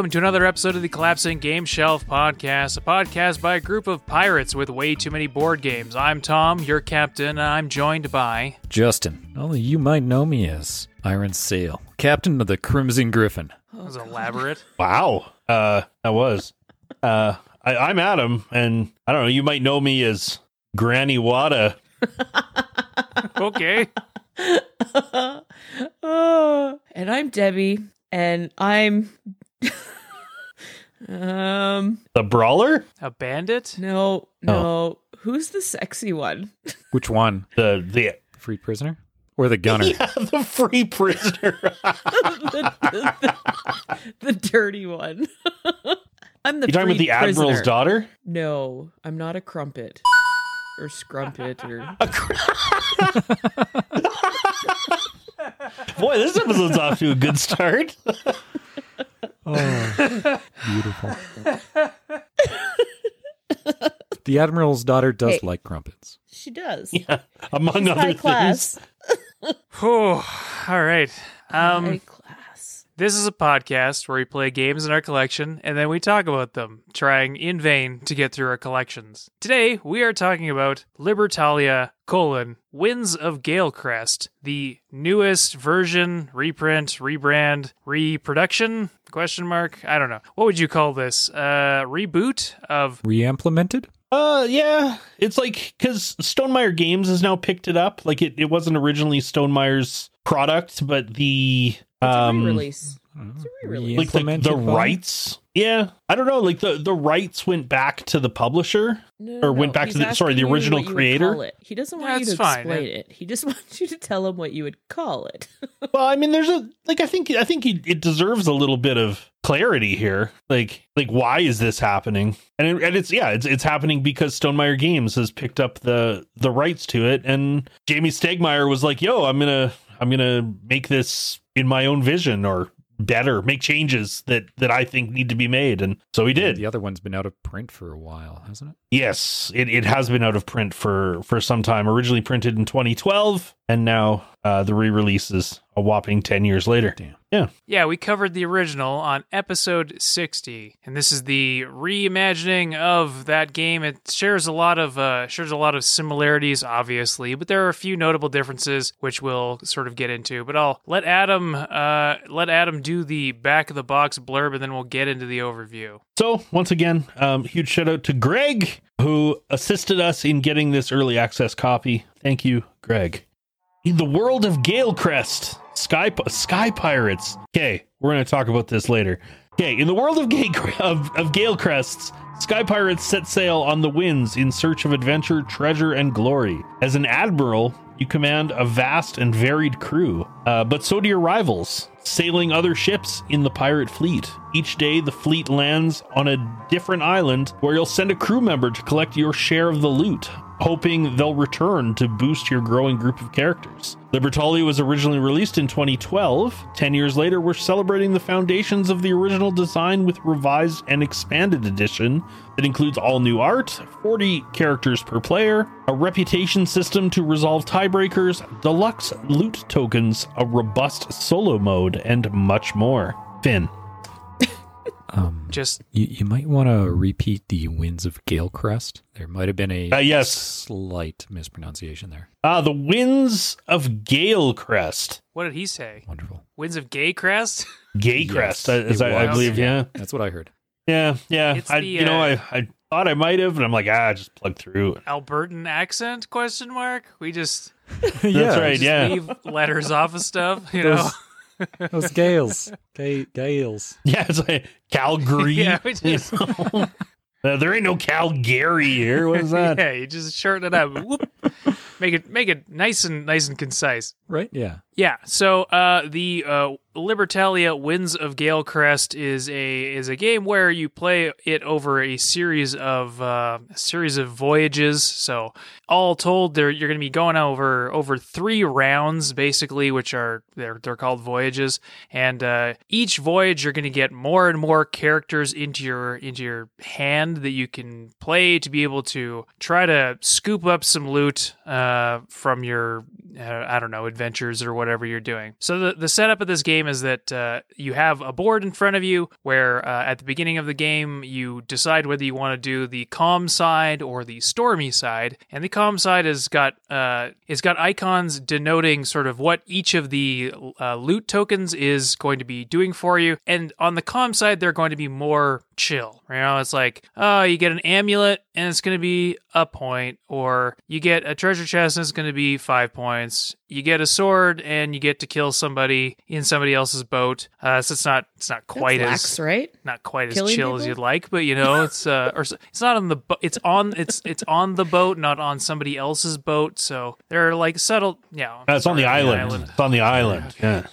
welcome to another episode of the Collapsing Game Shelf Podcast, a podcast by a group of pirates with way too many board games. I'm Tom, your captain, and I'm joined by. Justin. Only you might know me as Iron Sail, captain of the Crimson Griffin. That was elaborate. Wow. Uh, that was. Uh, I, I'm Adam, and I don't know. You might know me as Granny Wata. okay. Uh, and I'm Debbie, and I'm um The brawler? A bandit? no no who's the sexy one? Which one? The the Free prisoner? Or the gunner? yeah, the free prisoner. the, the- the dirty one. I'm the you talking about freed the admiral's daughter? No, I'm not a crumpet or scrumpet or Boy, this episode's off to a good start. Oh, beautiful. the Admiral's daughter does Hey. like crumpets. she does. Yeah, Among She's other high things. class. Whew. All right. Um, high class. This is a podcast where we play games in our collection and then we talk about them, trying in vain to get through our collections. Today, we are talking about Libertalia colon Winds of Galecrest, the newest version, reprint, rebrand, reproduction? Question mark? I don't know. What would you call this? Uh, reboot of Re-implemented? Uh, yeah, it's like because Stonemaier Games has now picked it up. Like it, it wasn't originally Stonemaier's product, but the It's a um, re-release. It's a re-release. like the, the rights. Yeah, I don't know. Like the the rights went back to the publisher. No, or went back he's to the- sorry, the original what you would creator? He doesn't want you to fine. explain it. He just wants you to tell him what you would call it. Well, I mean, there's a like I think I think it, it deserves a little bit of clarity here. Like like why is this happening? And it, and it's yeah, it's it's happening because Stonemaier Games has picked up the the rights to it, and Jamey Stegmaier was like, "Yo, I'm gonna I'm gonna make this in my own vision or." better make changes that that i think need to be made and so he did The other one's been out of print for a while, hasn't it? Yes, it, it has been out of print for for some time. Originally printed in 2012, and now uh, the re-release is a whopping 10 years later. Damn. Yeah, we covered the original on episode 60, and this is the reimagining of that game. It shares a lot of uh, shares a lot of similarities, obviously, but there are a few notable differences which we'll sort of get into. But I'll let Adam uh, let Adam do the back of the box blurb, and then we'll get into the overview. So once again, um, huge shout out to Greg who assisted us in getting this early access copy. Thank you, Greg. In the world of Galecrest, Sky Sky Pirates. Okay, we're going to talk about this later. Okay, in the world of Gale of, of Galecrests, Sky Pirates set sail on the winds in search of adventure, treasure, and glory. As an admiral, you command a vast and varied crew, uh, but so do your rivals, sailing other ships in the pirate fleet. Each day, the fleet lands on a different island where you'll send a crew member to collect your share of the loot, hoping they'll return to boost your growing group of characters. Libertalia was originally released in 2012. Ten years later, we're celebrating the foundations of the original design with revised and expanded edition that includes all new art, 40 characters per player, a reputation system to resolve tiebreakers, deluxe loot tokens, a robust solo mode, and much more. Finn. Um, Just you, you might want to repeat the winds of Galecrest. There might have been a Uh, yes. slight mispronunciation there. Ah, the Winds of Galecrest. what did he say? Wonderful. Winds of Gaycrest? Gaycrest, Yes, as I, I believe, yeah. That's what I heard. Yeah, yeah. It's I, the, you know, uh, I, I thought I might have, and I'm like, ah, just plug through. Albertan accent? Question mark. We just, That's right, just yeah. leave letters off of stuff. You Those- know. Those Gales. Ga- Gales. Yeah, it's like Calgary. Yeah, we you just- know? Uh, there ain't no Calgary here. What is that? Yeah, you just shorten it up. Whoop. Make it make it nice and nice and concise. Right? Yeah. Yeah. So uh, the uh, Libertalia Winds of Galecrest is a is a game where you play it over a series of uh, a series of voyages. So all told, there you're going to be going over over three rounds basically, which are they're they're called voyages. And uh, each voyage, you're going to get more and more characters into your into your hand that you can play to be able to try to scoop up some loot uh, from your uh, I don't know adventures or whatever whatever you're doing. So the, the setup of this game is that uh, you have a board in front of you where uh, at the beginning of the game you decide whether you want to do the calm side or the stormy side, and the calm side has got uh, it's got icons denoting sort of what each of the uh, loot tokens is going to be doing for you, and on the calm side they're going to be more chill. You know, it's like oh, you get an amulet and it's going to be a point, or you get a treasure chest and it's going to be five points. You get a sword and you get to kill somebody in somebody else's boat. Uh, so it's not it's not quite That's as lax, right? not quite as Killing chill as you'd like, but you know, it's uh, or it's not on the bo- it's on it's it's on the boat, not on somebody else's boat. So they're like subtle, yeah. Uh, it's on the sorry, island. It's on the island. Yeah.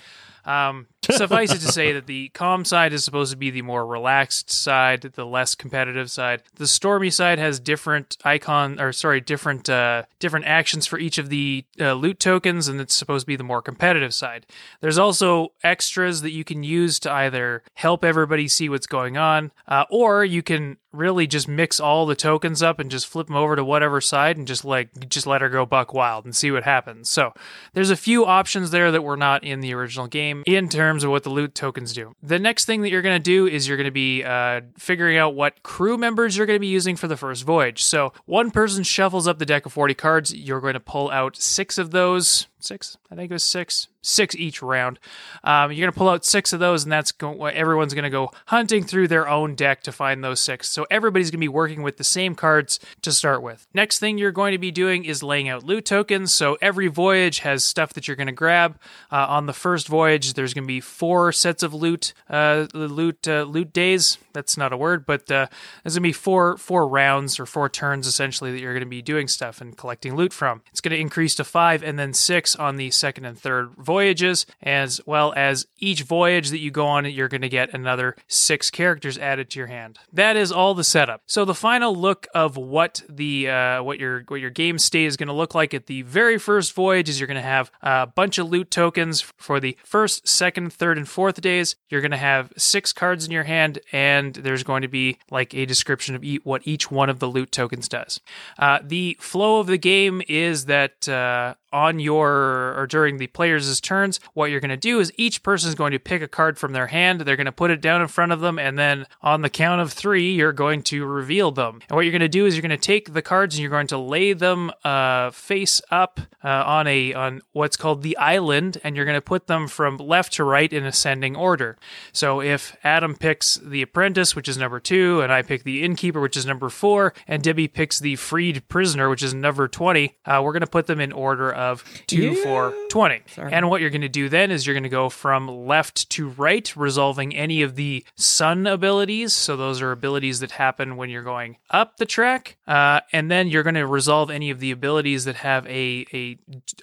Um, suffice it to say that the calm side is supposed to be the more relaxed side, the less competitive side. The stormy side has different icon, or sorry, different uh, different actions for each of the uh, loot tokens, and it's supposed to be the more competitive side. There's also extras that you can use to either help everybody see what's going on, uh, or you can really just mix all the tokens up and just flip them over to whatever side and just like just let her go buck wild and see what happens. So there's a few options there that were not in the original game in terms of what the loot tokens do. The next thing that you're going to do is you're going to be uh, figuring out what crew members you're going to be using for the first voyage. So one person shuffles up the deck of 40 cards. You're going to pull out six of those. Six, I think it was six, six each round. Um, you're gonna pull out six of those, and that's go- everyone's gonna go hunting through their own deck to find those six. So everybody's gonna be working with the same cards to start with. Next thing you're going to be doing is laying out loot tokens. So every voyage has stuff that you're gonna grab. Uh, on the first voyage, there's gonna be four sets of loot, uh, loot, uh, loot days. That's not a word, but uh, there's gonna be four four rounds or four turns essentially that you're gonna be doing stuff and collecting loot from. It's gonna increase to five and then six on the second and third voyages, as well as each voyage that you go on, you're going to get another six characters added to your hand. That is all the setup. So the final look of what the uh, what your what your game state is going to look like at the very first voyage is you're going to have a bunch of loot tokens for the first, second, third, and fourth days. You're going to have six cards in your hand, and there's going to be like a description of what each one of the loot tokens does. Uh, the flow of the game is that. Uh, on your or during the players' turns, what you're going to do is each person is going to pick a card from their hand. They're going to put it down in front of them, and then on the count of three, you're going to reveal them. And what you're going to do is you're going to take the cards and you're going to lay them uh, face up uh, on a on what's called the island, and you're going to put them from left to right in ascending order. So if Adam picks the apprentice, which is number two, and I pick the innkeeper, which is number four, and Debbie picks the freed prisoner, which is number twenty, uh, we're going to put them in order of two, Yeah. four, 20. Sorry. And what you're going to do then is you're going to go from left to right, resolving any of the sun abilities. So those are abilities that happen when you're going up the track. Uh, and then you're going to resolve any of the abilities that have a, a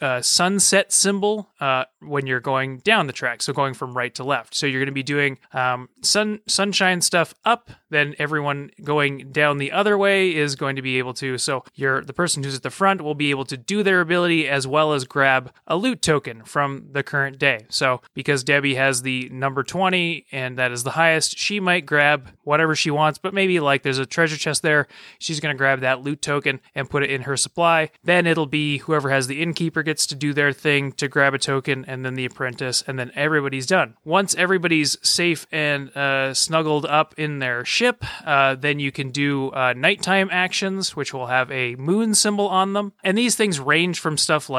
uh, sunset symbol uh, when you're going down the track. So going from right to left. So you're going to be doing um, sun sunshine stuff up. Then everyone going down the other way is going to be able to. So you're the person who's at the front will be able to do their ability as well as grab a loot token from the current day. So because Debbie has the number 20 and that is the highest, she might grab whatever she wants, but maybe like there's a treasure chest there, she's going to grab that loot token and put it in her supply. Then it'll be whoever has the innkeeper gets to do their thing to grab a token and then the apprentice and then everybody's done. Once everybody's safe and uh, snuggled up in their ship, uh, then you can do uh, nighttime actions, which will have a moon symbol on them. And these things range from stuff like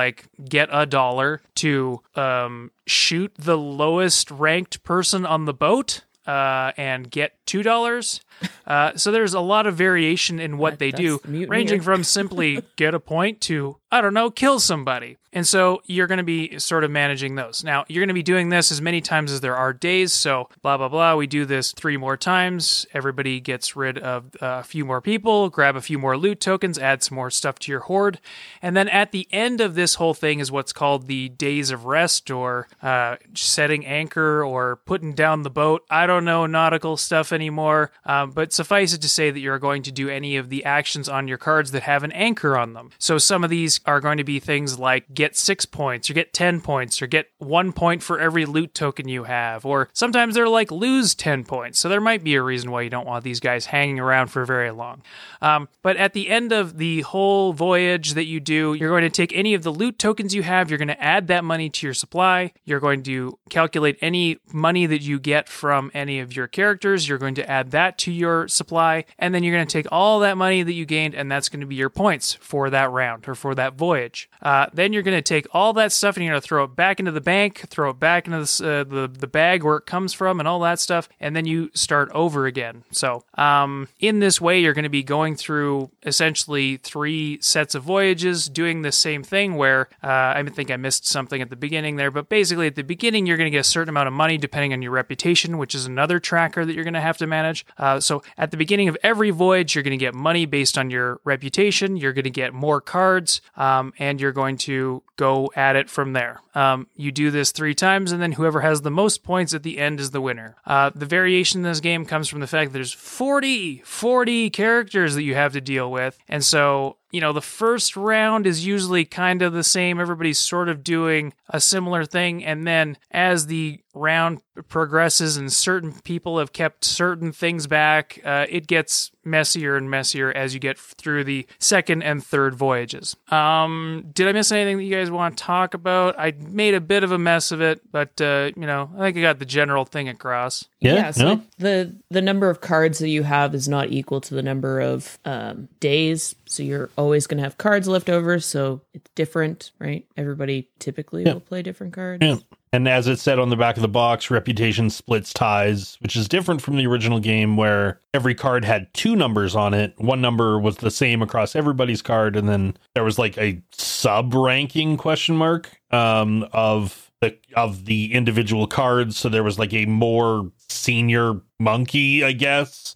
get a dollar to um, shoot the lowest ranked person on the boat. Uh, and get two dollars. Uh, so there's a lot of variation in what That- they do, the ranging from simply get a point to I don't know, kill somebody. And so you're going to be sort of managing those. Now, you're going to be doing this as many times as there are days. So, blah, blah, blah. We do this three more times. Everybody gets rid of uh, a few more people, grab a few more loot tokens, add some more stuff to your horde. And then at the end of this whole thing is what's called the days of rest or uh, setting anchor or putting down the boat. I don't know nautical stuff anymore. Um, but suffice it to say that you're going to do any of the actions on your cards that have an anchor on them. So some of these are going to be things like get get six points, or get 10 points, or get one point for every loot token you have. Or sometimes they're like lose 10 points. So there might be a reason why you don't want these guys hanging around for very long. Um, but at the end of the whole voyage that you do, you're going to take any of the loot tokens you have, you're going to add that money to your supply. You're going to calculate any money that you get from any of your characters. You're going to add that to your supply. And then you're going to take all that money that you gained, and that's going to be your points for that round or for that voyage. Uh, then you're going to take all that stuff and you're going to throw it back into the bank, throw it back into the, uh, the, the bag where it comes from, and all that stuff. And then you start over again. So, um, in this way, you're going to be going through essentially three sets of voyages, doing the same thing where uh, I think I missed something at the beginning there, but basically at the beginning, you're going to get a certain amount of money depending on your reputation, which is another tracker that you're going to have to manage. Uh, so, at the beginning of every voyage, you're going to get money based on your reputation. You're going to get more cards, um, and you're going to go at it from there. Um, you do this three times, and then whoever has the most points at the end is the winner. Uh, the variation in this game comes from the fact that there's 40, 40 characters that you have to deal with, and so you know, the first round is usually kind of the same. Everybody's sort of doing a similar thing. And then as the round progresses and certain people have kept certain things back, uh, it gets messier and messier as you get through the second and third voyages. Um, did I miss anything that you guys want to talk about? I made a bit of a mess of it, but uh, you know, I think I got the general thing across. Yeah, so no? the the number of cards that you have is not equal to the number of um, days. So you're always going to have cards left over. So it's different, right? Everybody typically will play different cards. Yeah. And as it said on the back of the box, reputation splits ties, which is different from the original game where every card had two numbers on it. One number was the same across everybody's card, and then there was like a sub ranking question mark um, of the of the individual cards. So there was like a more senior monkey, I guess.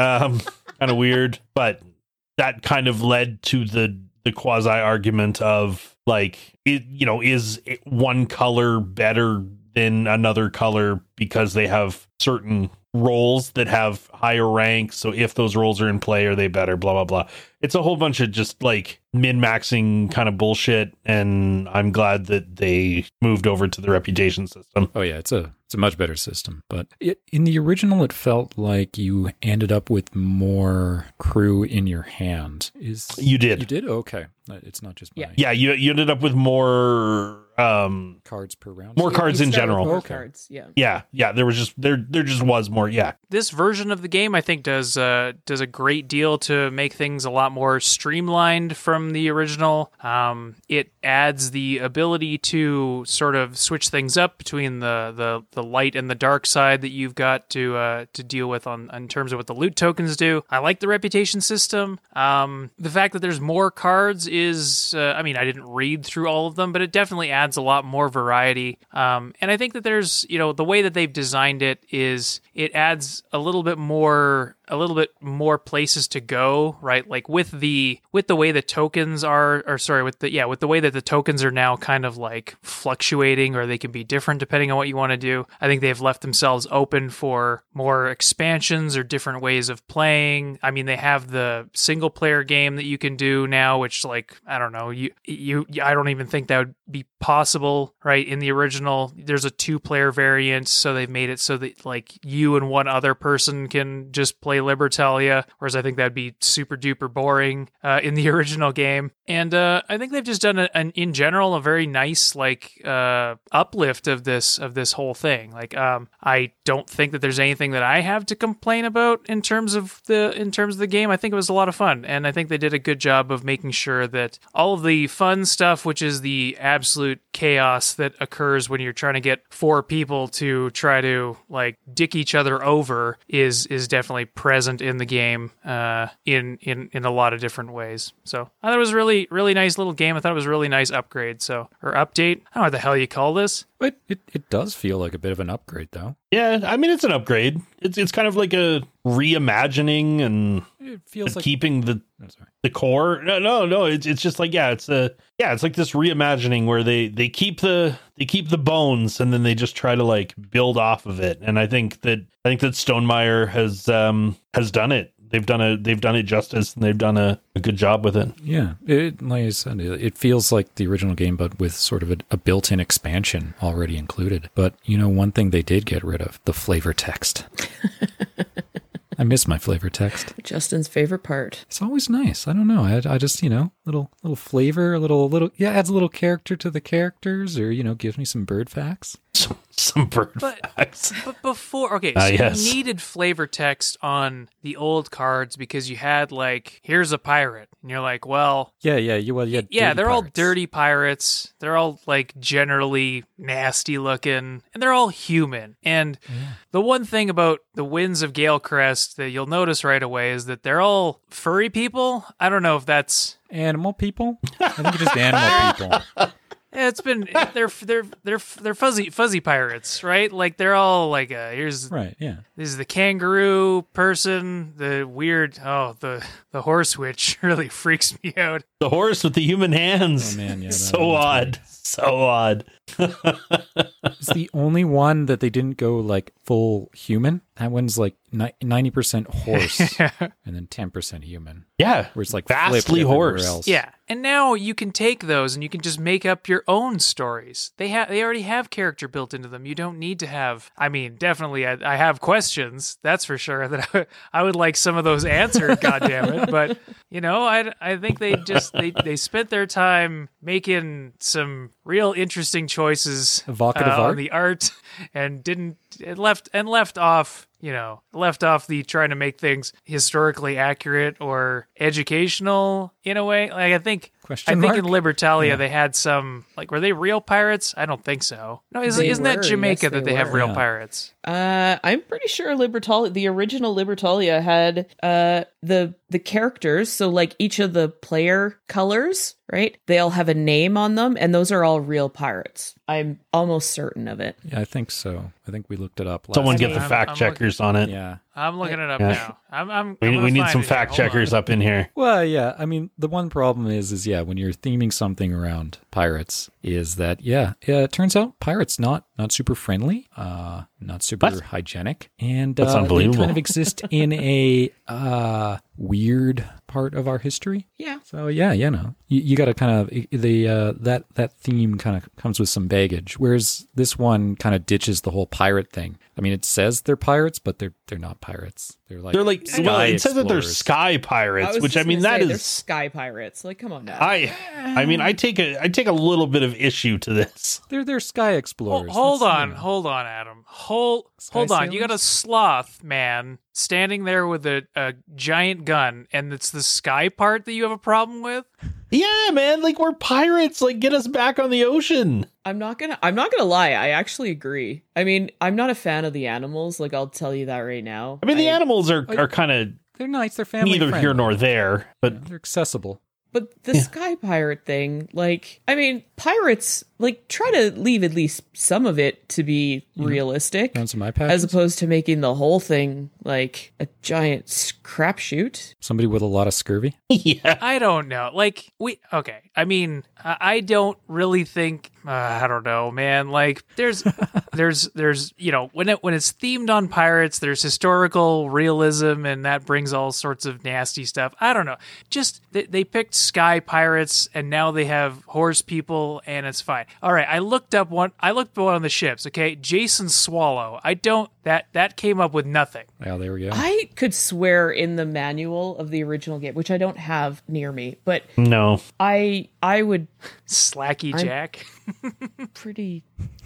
Um, kind of weird, but that kind of led to the the quasi argument of like it, you know is one color better than another color because they have certain roles that have higher ranks so if those roles are in play are they better blah blah blah it's a whole bunch of just like min-maxing kind of bullshit and i'm glad that they moved over to the reputation system Oh yeah, it's a it's a much better system. But it, in the original, it felt like you ended up with more crew in your hand. Is you did you did okay? It's not just my Yeah. yeah you, you ended up with more um cards per round. More cards you in general. more Okay. cards, yeah. yeah yeah there was just there there just was more yeah this version of the game I think does uh, does a great deal to make things a lot more streamlined from the original. Um, it adds the ability to sort of switch things up between the, the, the light and the dark side that you've got to uh, to deal with on in terms of what the loot tokens do. I like the reputation system. Um, the fact that there's more cards is uh, I mean I didn't read through all of them, but it definitely adds a lot more variety. Um, and I think that there's you know the way that they've designed it is it adds a little bit more a little bit more places to go right? Like with the with the way the tokens are or sorry with the yeah with the way that the tokens are now kind of like fluctuating or they can be different depending on what you want to do i think they've left themselves open for more expansions or different ways of playing. I mean they have the single player game that you can do now which like i don't know you you i don't even think that would be possible right in the original. There's a two player variant so they've made it so that like you and one other person can just play libertalia whereas i think that'd be super duper boring uh, in the original game. And uh, i think they've just done a, an in general a very nice like uh, uplift of this of this whole thing. Like um, i don't think that there's anything that i have to complain about in terms of the in terms of the game. I think it was a lot of fun and i think they did a good job of making sure that all of the fun stuff which is the absolute chaos that occurs when you're trying to get four people to try to like dick each other over is is definitely present in the game uh, in in in a lot of different ways. So I thought it was a really really nice little game. I thought it was a really nice upgrade. So or update. I don't know what the hell you call this. But it, it does feel like a bit of an upgrade, though. yeah i mean it's an upgrade it's it's kind of like a reimagining and It feels like keeping the oh, sorry. the core no no no it's it's just like yeah it's a yeah it's like this reimagining where they they keep the they keep the bones and then they just try to like build off of it and i think that i think that stonemaier has um has done it they've done a they've done it justice and they've done a, a good job with it. Yeah, it like I said, it it feels like the original game, but with sort of a, a built-in expansion already included. But you know, one thing they did get rid of the flavor text. I miss my flavor text. Justin's favorite part. It's always nice. I don't know. I, I just you know little little flavor, a little little yeah, adds a little character to the characters, or you know, gives me some bird facts. Some, some bird But- facts. But before, okay, so Ah, you needed flavor text on the old cards because you had like, here's a pirate, and you're like, well, Yeah, yeah, you well, yeah, yeah, they're all dirty pirates. They're all like generally nasty looking, and they're all human. And the one thing about the winds of Galecrest that you'll notice right away is that they're all furry people. I don't know if that's animal people. I think it's just animal people. Yeah, it's been they're they're they're they're fuzzy fuzzy pirates, right? Like they're all like uh, here's Right? Yeah. this is the kangaroo person, the weird oh the the horse witch really freaks me out. The horse with the human hands. Oh, man, yeah, that so one's odd. So odd. It's the only one that they didn't go like full human. That one's like ninety percent horse and then ten percent human. Yeah. Where it's like flipped vastly everywhere horse. else. Yeah, and now you can take those and you can just make up your own stories. They have they already have character built into them. You don't need to have. I mean, definitely, I, I have questions. That's for sure. That I, I would like some of those answered. God damn it! But you know, I I think they just they they spent their time making some real interesting choices Evocative uh, art? on the art and didn't it left and left off you know left off the trying to make things historically accurate or educational in a way like i think Question i think in libertalia they had some like were they real pirates i don't think so no isn't, They isn't that jamaica yes, that they they have real Yeah. pirates Uh, I'm pretty sure Libertalia, the original Libertalia, had uh the the characters. So like each of the player colors, right? They all have a name on them, and those are all real pirates. I'm almost certain of it. Yeah, I think so. I think we looked it up. Last Someone I get mean, the I'm- fact I'm checkers on it. Yeah. I'm looking it up Yeah. now i'm, I'm We, I'm we need some it here. fact checkers up in here. Well, yeah. I mean, the one problem is, is yeah, when you're theming something around pirates, is that yeah, yeah. It turns out pirates not not super friendly, uh, not super What? hygienic, and That's uh, they kind of exist in a uh weird part of our history. Yeah. So yeah, you know, you, you got to kind of the uh, that that theme kind of comes with some baggage, whereas this one kind of ditches the whole pirate thing. I mean, it says they're pirates, but they're they're not pirates. They're like They're like sky well, it says that they're sky pirates, was which I mean gonna that they're is sky pirates. Like, come on now. I I mean I take a I take a little bit of issue to this. They're they're sky Hol- explorers. hold That's, on, know. hold on, Adam. Hold, Sky hold on. You got a sloth man standing there with a, a giant gun, and it's the sky part that you have a problem with. Yeah, man, like we're pirates. Like get us back on the ocean. I'm not gonna. I'm not gonna lie. I actually agree. I mean, I'm not a fan of the animals. Like, I'll tell you that right now. I mean the animals are are kind of They're nice. They're family neither friendly. here nor there, but They're accessible. But the sky pirate thing, like, I mean, pirates, like, try to leave at least some of it to be realistic, On some iPads. as opposed to making the whole thing like a giant s- crapshoot. Somebody with a lot of scurvy. yeah. I don't know. Like we okay. I mean, I I don't really think. Uh, I don't know, man. Like there's, there's, there's. You know, when it when it's themed on pirates, there's historical realism, and that brings all sorts of nasty stuff. I don't know. Just they, they picked sky pirates, and now they have horse people, and it's fine. All right, I looked up one. I looked up one of the ships. Okay, Jason Swallow. I don't. That that came up with nothing. Yeah, there we go. I could swear in the manual of the original game, which I don't have near me, but No. I I would Slacky I'm- Jack. Pretty.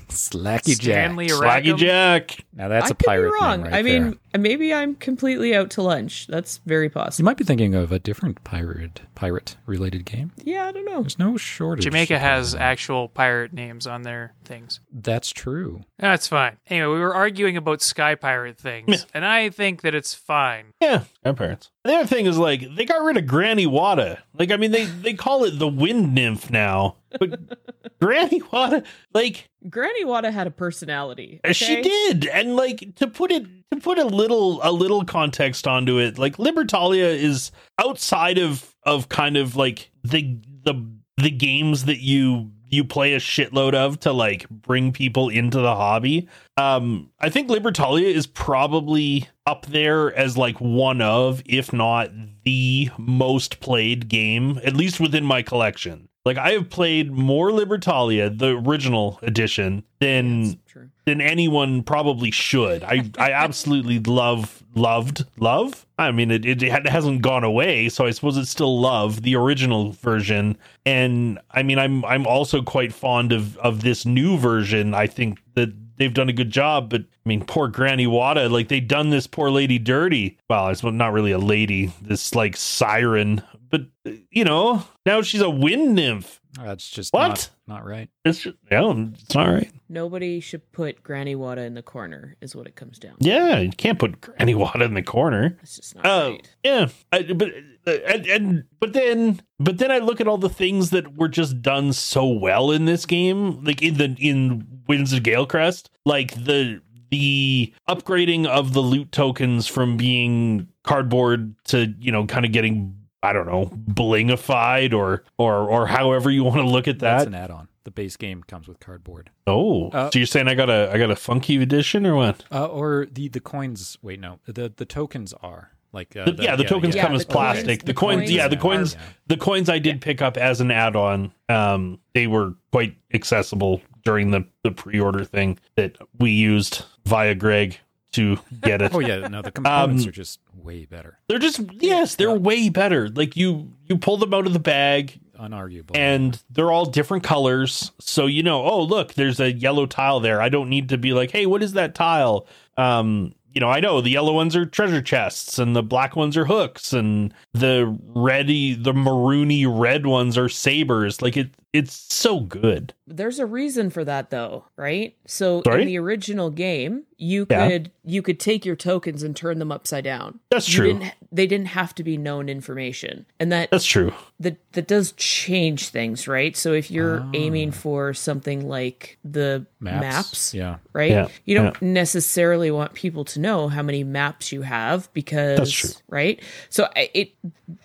Slacky Stanley Jack. Swaggy Rackham. Jack. Now that's I a could pirate be wrong. name right I mean, there. Maybe I'm completely out to lunch. That's very possible. you might be thinking of a different pirate pirate related game. Yeah, I don't know. There's no shortage. Jamaica has actual pirate names on their things. That's true. That's fine. Anyway, we were arguing about Sky Pirate things, and I think that it's fine. Yeah, grandparents. The other thing is like they got rid of Granny Wata. Like I mean they they call it the wind nymph now. But Granny Wata like Granny Wata had a personality. she did. And like to put it to put a little a little context onto it, like Libertalia is outside of of kind of like the the the games that you you play a shitload of to like bring people into the hobby. Um, I think Libertalia is probably up there as like one of, if not the most played game, at least within my collection. Like I have played more Libertalia, the original edition, than than anyone probably should. I I absolutely love loved love. I mean, it it hasn't gone away, so I suppose it's still love the original version. And I mean, I'm I'm also quite fond of of this new version. I think that they've done a good job. But I mean, poor Granny Wata, like they done this poor lady dirty. Well, it's not really a lady, this like siren, but uh, you know, now she's a wind nymph. That's just What? Not, not right. It's just, yeah, it's not right. Nobody should put Granny Wata in the corner, is what it comes down. to. Yeah, you can't put Granny Wada in the corner. That's just not Oh, right. yeah, I, but uh, and, and but then but then I look at all the things that were just done so well in this game, like in the in Winds of Galecrest, like the the upgrading of the loot tokens from being cardboard to you know kind of getting I don't know blingified or or or however you want to look at that. That's that. an add-on. The base game comes with cardboard. Oh, Uh, so you're saying I got a I got a funky edition or what? Uh, or the the coins. Wait, no. The the tokens are like uh, The- yeah, the tokens yeah. come Yeah, as the coins- plastic. the, the coins, coins yeah, the are- coins, Yeah. the coins I did pick up as an add-on. Um, they were quite accessible during the the pre-order thing that we used via Greg to get it. Oh yeah, no. The components Um, are just way better, They're just yes, they're way better. Like you you pull them out of the bag unarguable. and they're all different colors. So you know, oh look, there's a yellow tile there. I don't need to be like, hey, what is that tile? Um, you know, I know the yellow ones are treasure chests and the black ones are hooks and the reddy the maroony red ones are sabers. Like it it's so good. There's a reason for that though, right? So Sorry? in the original game, you Yeah. could you could take your tokens and turn them upside down. That's You true. didn't, they didn't have to be known information. And that That's true. that that does change things, right? So if you're Ah. aiming for something like the maps. maps, Yeah. right? Yeah, You don't necessarily want people to know how many maps you have because That's true. right? So it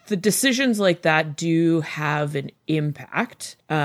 the decisions like that do have an impact. Um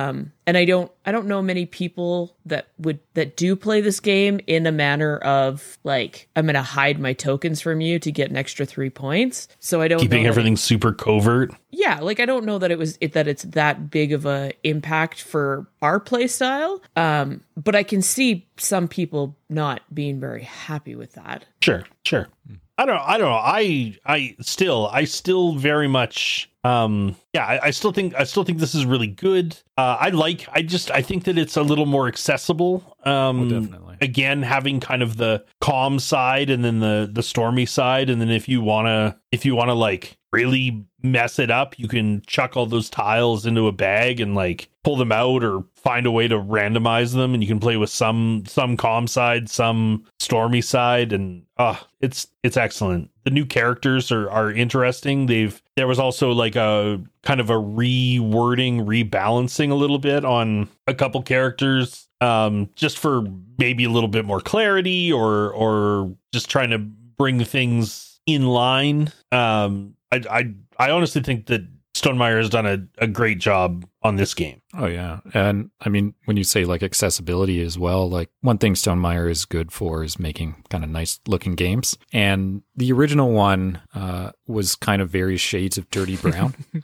and I don't I don't know many people that would that do play this game in a manner of like I'm going to hide my tokens from you to get an extra 3 points. So I don't Keeping everything super covert. yeah like i don't know that it was it, that it's that big of a impact for our play style um but i can see some people not being very happy with that Sure, sure. I don't I don't know. I I still I still very much um yeah, I, I still think I still think this is really good. Uh I like I just I think that it's a little more accessible. Um Oh, definitely. again having kind of the calm side and then the the stormy side. And then if you want to if you want to like really mess it up you can chuck all those tiles into a bag and like pull them out or find a way to randomize them. And you can play with some some calm side some stormy side. And uh it's it's excellent. The new characters are are interesting. They've there was also like a kind of a rewording rebalancing a little bit on a couple characters um just for maybe a little bit more clarity or or just trying to bring things in line. Um i i i honestly think that stonemaier has done a, a great job on this game Oh yeah, and I mean when you say like accessibility as well, like one thing Stonemaier is good for is making kind of nice looking games, and the original one uh, was kind of various shades of dirty brown.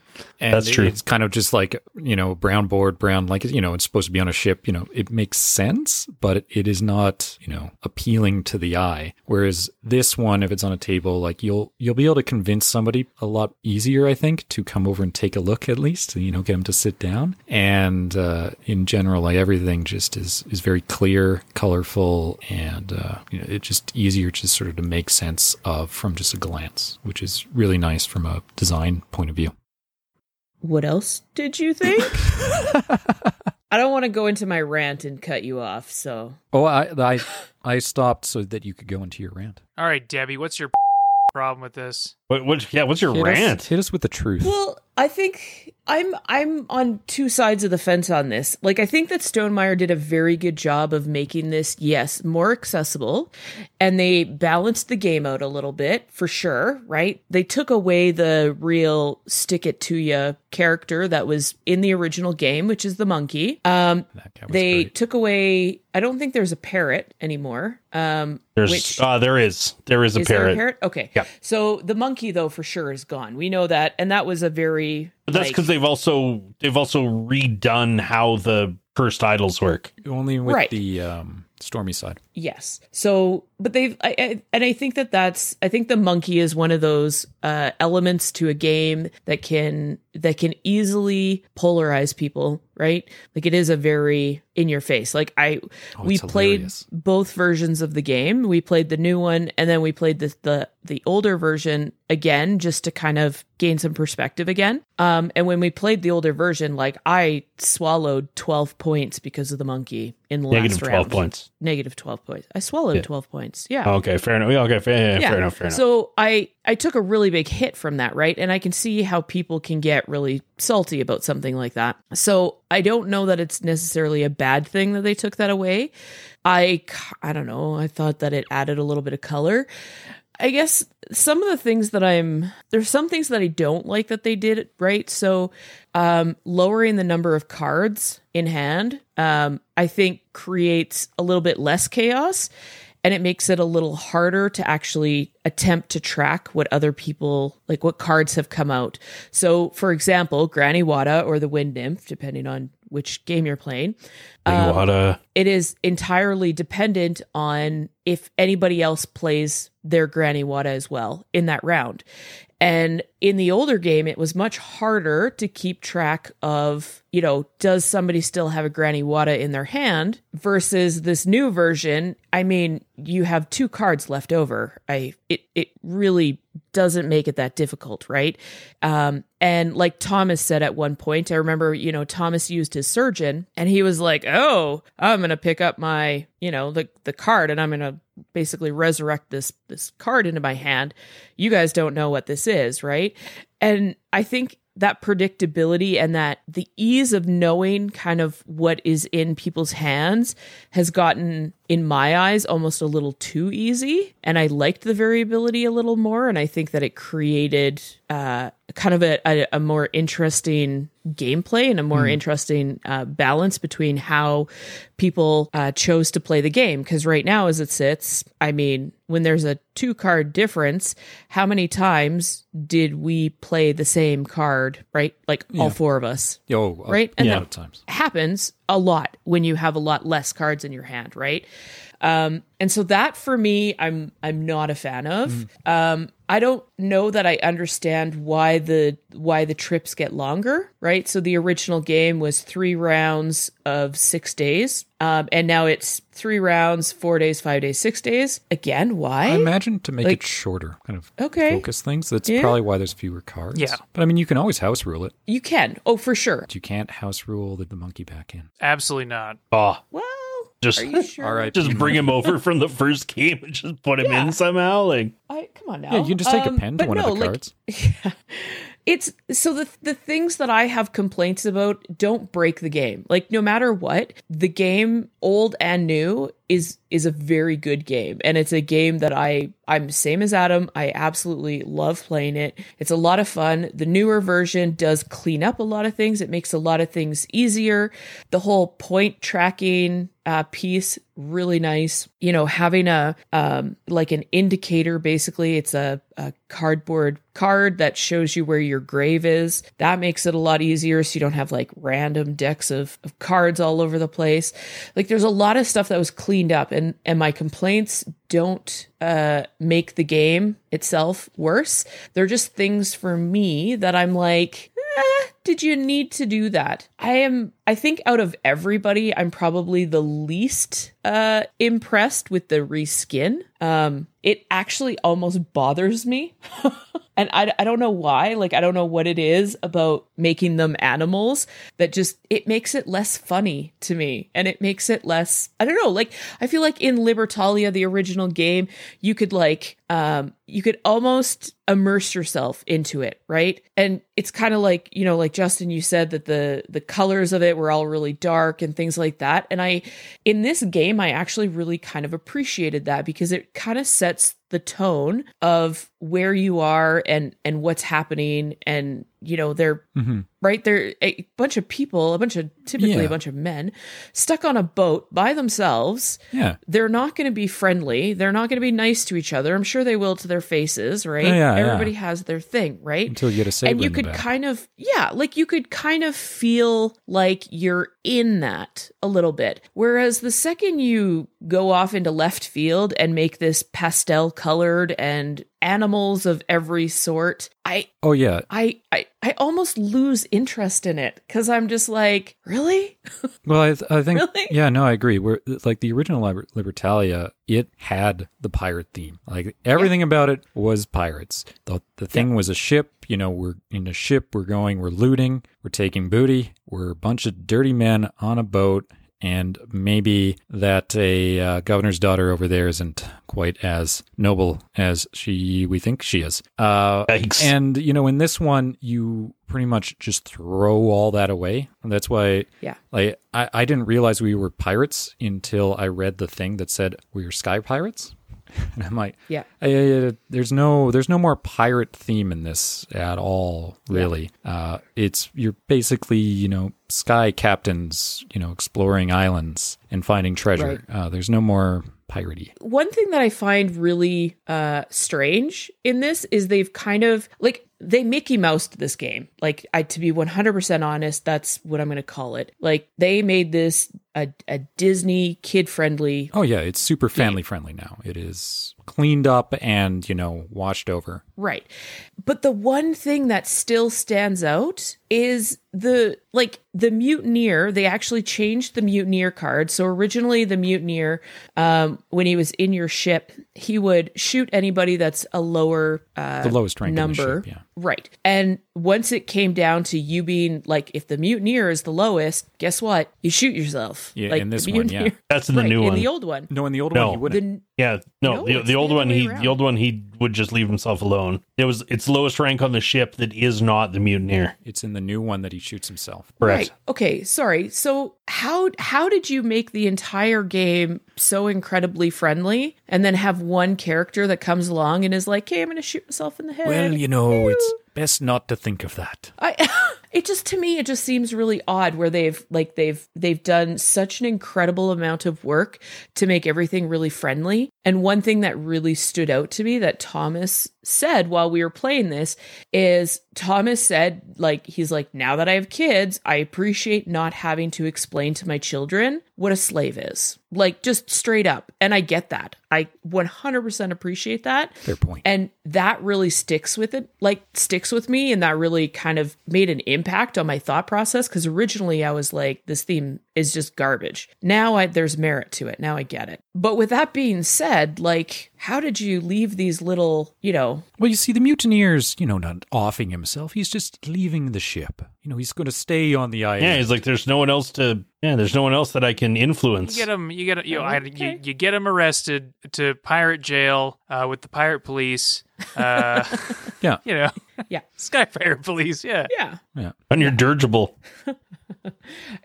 and That's true. It's kind of just like you know brown board, brown like you know it's supposed to be on a ship. You know it makes sense, but it, it is not you know appealing to the eye. Whereas this one, if it's on a table, like you'll you'll be able to convince somebody a lot easier, I think, to come over and take a look at least. You know, get them to sit down and uh, in general like everything just is is very clear colorful and uh, you know it's just easier to sort of to make sense of from just a glance which is really nice from a design point of view. What else did you think? I don't want to go into my rant and cut you off so. Oh i i i stopped so that you could go into your rant. All right, Debbie, what's your problem with this? what, what yeah what's your hit rant? us, hit us with the truth. Well i think I'm I'm on two sides of the fence on this. Like I think that Stonemaier did a very good job of making this yes, more accessible and they balanced the game out a little bit for sure, right? They took away the real stick it to you character that was in the original game, which is the monkey. Um That guy was they great. took away I don't think there's a parrot anymore. Um There's which uh, there is there is a is parrot. there a parrot? Okay. Yeah. So the monkey though for sure is gone. We know that and that was a very But that's like- because they've also they've also redone how the cursed idols work. Only with Right. the um, stormy side. Yes. So, but they've, I, I, and I think that that's, I think the monkey is one of those uh, elements to a game that can that can easily polarize people, right? Like it is a very in your face. Like I, Oh, we played hilarious. both versions of the game. We played the new one, and then we played the the the older version again, just to kind of gain some perspective again. Um, and when we played the older version, like I swallowed twelve points because of the monkey in the Negative last round points. Negative 12 points. I swallowed Yeah. 12 points. Yeah. Oh, okay, fair enough. Yeah, Okay, fair, yeah, fair enough. Fair enough. So I I took a really big hit from that, right? And I can see how people can get really salty about something like that. So I don't know that it's necessarily a bad thing that they took that away. I I don't know. I thought that it added a little bit of color. I guess some of the things that I'm there's some things that I don't like that they did right. So um lowering the number of cards in hand um I think creates a little bit less chaos and it makes it a little harder to actually attempt to track what other people like what cards have come out. So for example, Granny Wata or the Wind Nymph depending on which game you're playing Big Wada. it is entirely dependent on if anybody else plays their Granny Wata as well in that round. And in the older game, it was much harder to keep track of, you know, does somebody still have a Granny Wata in their hand versus this new version. I mean, you have two cards left over. I it it really doesn't make it that difficult, right? Um, and like Thomas said at one point, I remember, you know, Thomas used his surgeon and he was like, Oh, I'm gonna pick up my, you know, the the card and I'm gonna basically resurrect this this card into my hand. You guys don't know what this is, right? And I think that predictability and that the ease of knowing kind of what is in people's hands has gotten in my eyes almost a little too easy. And i liked the variability a little more and i think that it created uh, kind of a, a, a more interesting gameplay and a more interesting uh, balance between how people uh, chose to play the game because right now as it sits i mean when there's a two card difference how many times did we play the same card right like all four of us Oh, a Right? And lot then- of times. happens a lot when you have a lot less cards in your hand, right? Um, and so that for me, I'm I'm not a fan of. Um, I don't know that I understand why the why the trips get longer, right? So the original game was three rounds of six days, um, and now it's three rounds, four days, five days, six days. Again, why? I imagine to make Like- it shorter, kind of Okay. focus things. That's Yeah. probably why there's fewer cards. Yeah. But I mean, you can always house rule it. you can, oh for sure. But you can't house rule the, the monkey back in. Absolutely not. Oh, Well, just are you sure? All right. just bring him over from the first game and just put him Yeah. in somehow. Like I come on now. Yeah, you can just take Um, a pen to but one no, of the like, cards. it's so the the things that I have complaints about don't break the game. Like no matter what, the game old and new is is a very good game and it's a game that I I'm same as Adam. I absolutely love playing it. It's a lot of fun. The newer version does clean up a lot of things. It makes a lot of things easier. The whole point tracking uh, piece really nice. You know, having a um, like an indicator. Basically, it's a, a cardboard card that shows you where your grave is. That makes it a lot easier, so you don't have like random decks of, of cards all over the place. Like, there's a lot of stuff that was cleaned up, and and my complaints don't uh, make the game itself worse. They're just things for me that I'm like. eh, did you need to do that? I am I think out of everybody, I'm probably the least uh impressed with the reskin. Um it actually almost bothers me. and I, I don't know why. Like, I don't know what it is about making them animals that just, it makes it less funny to me. And it makes it less, I don't know. Like, I feel like in Libertalia, the original game, you could like, um, you could almost immerse yourself into it, right? And it's kind of like, you know, like Justin, you said that the the colors of it were all really dark and things like that. And I in this game, I actually really kind of appreciated that because it kind of sets the tone of where you are and and what's happening and you know they're Mhm. right they're a bunch of people a bunch of typically Yeah. a bunch of men stuck on a boat by themselves Yeah. they're not going to be friendly they're not going to be nice to each other i'm sure they will to their faces right Yeah, yeah, yeah. everybody has their thing right Until you get a saber and you could kind of yeah like you could kind of feel like you're in that a little bit whereas the second you go off into left field and make this pastel colored and animals of every sort i oh yeah. i i, I almost lose interest in it because i'm just like really Well, I, I think Really? yeah, no, I agree. We're like the original Liber- Libertalia. It had the pirate theme. Like everything about it was pirates. the The thing was a ship. You know, we're in a ship. We're going. We're looting. We're taking booty. We're a bunch of dirty men on a boat. And maybe that a uh, governor's daughter over there isn't quite as noble as she we think she is. Uh, Yikes. and you know, in this one, you pretty much just throw all that away. And that's why yeah like I, I didn't realize we were pirates until I read the thing that said we were sky pirates. And I'm like, yeah uh, there's no there's no more pirate theme in this at all, really. Uh, it's you're basically you know sky captains, you know, exploring islands and finding treasure. Uh, there's no more piratey. one thing that I find really uh strange in this is they've kind of like they Mickey Moused this game. Like I to be 100% honest, that's what I'm going to call it. Like they made this a, a Disney kid friendly Oh yeah, it's super family friendly now. It is cleaned up and you know washed over. Right. But the one thing that still stands out is the like the mutineer they actually changed the mutineer card so originally the mutineer um when he was in your ship he would shoot anybody that's a lower uh The lowest rank in the number ship, yeah. right and once it came down to you being like if the mutineer is the lowest guess what you shoot yourself Yeah, like in this one, yeah. That's in the right, new one in the old one No, in the old No. one you wouldn't. the Yeah, no, No, the, the old the one he around. the old one he would just leave himself alone. It was it's lowest rank on the ship that is not the mutineer. it's in the new one that he shoots himself. Correct. Right. Okay. Sorry. So how how did you make the entire game so incredibly friendly, and then have one character that comes along and is like, "Hey, I'm going to shoot myself in the head." Well, you know, it's best not to think of that. I it just to me it just seems really odd where they've like they've they've done such an incredible amount of work to make everything really friendly. And one thing that really stood out to me that Thomas said while we were playing this is Thomas said like he's like now that I have kids, I appreciate not having to explain to my children what a slave is. Like just straight up. And I get that. I 100% appreciate that. Fair point. And that really sticks with it, like sticks with me. And that really kind of made an impact on my thought process. Cause originally I was like, this theme is just garbage. Now I, there's merit to it. Now I get it. But with that being said, like, how did you leave these little, you know, Well, you see, the mutineer's, you know, not offing himself. He's just leaving the ship. You know, he's going to stay on the island. Yeah, he's like, there's no one else to. Yeah, there's no one else that I can influence. You get him. You get you. Know, I, you, you get him arrested to pirate jail uh, with the pirate police. Uh, Yeah. you know, Yeah. Sky Pirate Police. Yeah, yeah. yeah. on your dirigible.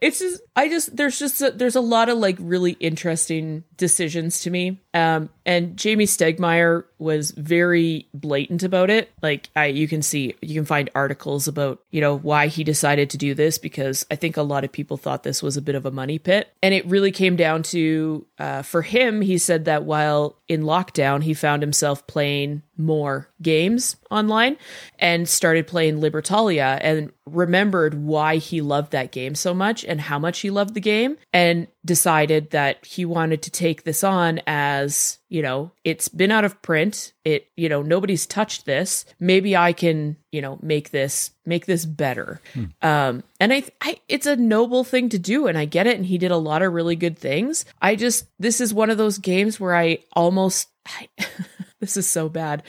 it's just i just there's just a, there's a lot of like really interesting decisions to me um and Jamey Stegmaier was very blatant about it. Like i you can see you can find articles about you know why he decided to do this because i think a lot of people thought this was a bit of a money pit. And it really came down to uh, for him he said that while in lockdown he found himself playing more games online and started playing libertalia and remembered why he loved that game so much and how much he loved the game. And decided that he wanted to take this on as, you know, it's been out of print. It, you know, nobody's touched this. Maybe I can, you know, make this make this better. Um and I, I it's a noble thing to do and I get it and he did a lot of really good things. I just this is one of those games where I almost I, this is so bad.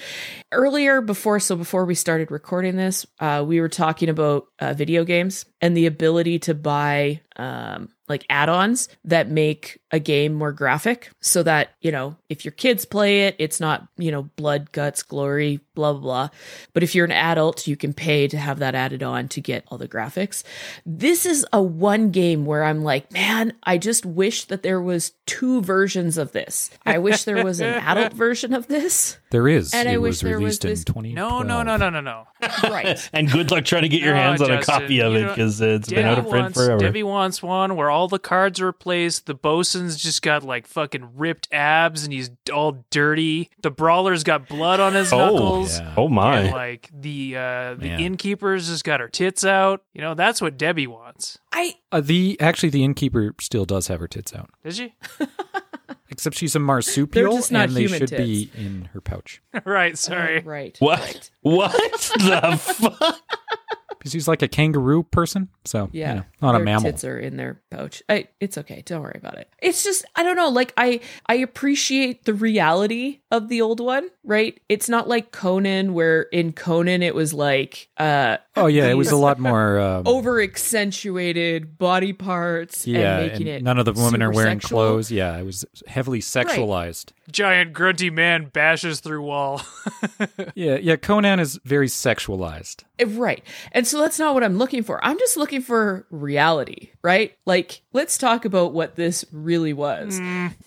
Earlier, before so before we started recording this, uh, we were talking about uh, video games and the ability to buy um, like add-ons that make a game more graphic, so that you know if your kids play it, it's not you know blood, guts, glory, blah blah blah. But if you're an adult, you can pay to have that added on to get all the graphics. This is a one game where I'm like, man, I just wish that there was two versions of this. I wish there was an adult version of this. There is. And I it wish was there was released in this- 2012. No, no, no, no, no, no. Right. And good luck trying to get your No, hands on a copy of it because it's been out of print wants, forever. Debbie wants one where all the cards are replaced. The bosun's just got like fucking ripped abs and he's all dirty. The brawler's got blood on his Oh, knuckles. yeah. oh my! And like the uh the Man. innkeeper's just got her tits out. You know, that's what Debbie wants. I Uh, the actually the innkeeper still does have her tits out, Did she? except she's a marsupial, just not and they human should be in her pouch right, sorry. Oh, right. what? right. What the fuck? Because she's like a kangaroo person. So Yeah. you know, not a Their mammal. Tits are in their pouch. I, it's okay. Don't worry about it. It's just I don't know. Like I I appreciate the reality of the old one. Right. It's not like Conan, where in Conan it was like uh Oh yeah, it was a lot more. Um, over accentuated body parts yeah, and making and it. none of the women are wearing sexual. clothes. Yeah, it was heavily sexualized. Giant grunty man bashes through wall. Yeah, yeah. Conan is very sexualized. Eh, Right. And so that's not what I'm looking for. I'm just looking for reality, right? Like, let's talk about what this really was.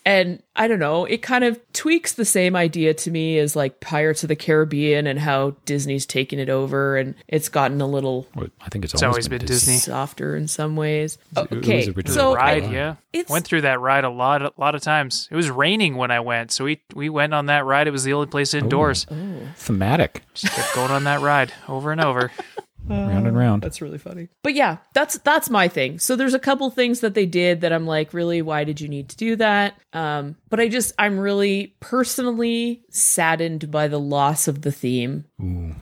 And I don't know, it kind of tweaks the same idea to me as like Pirates of the Caribbean and how Disney's taken it over and it's gotten a little Well, I think it's, It's always always been Disney. softer in some ways. It was Okay. So ride, I- yeah. it's Went through that ride a lot, a lot of times. It was raining when I went, so we we went on that ride. It was the only place oh. indoors. Oh. Thematic, Just kept going on that ride over and over. round and round. That's really funny. But yeah, that's that's my thing. So there's a couple things that they did that I'm like, really, why did you need to do that? Um, but I just I'm really personally saddened by the loss of the theme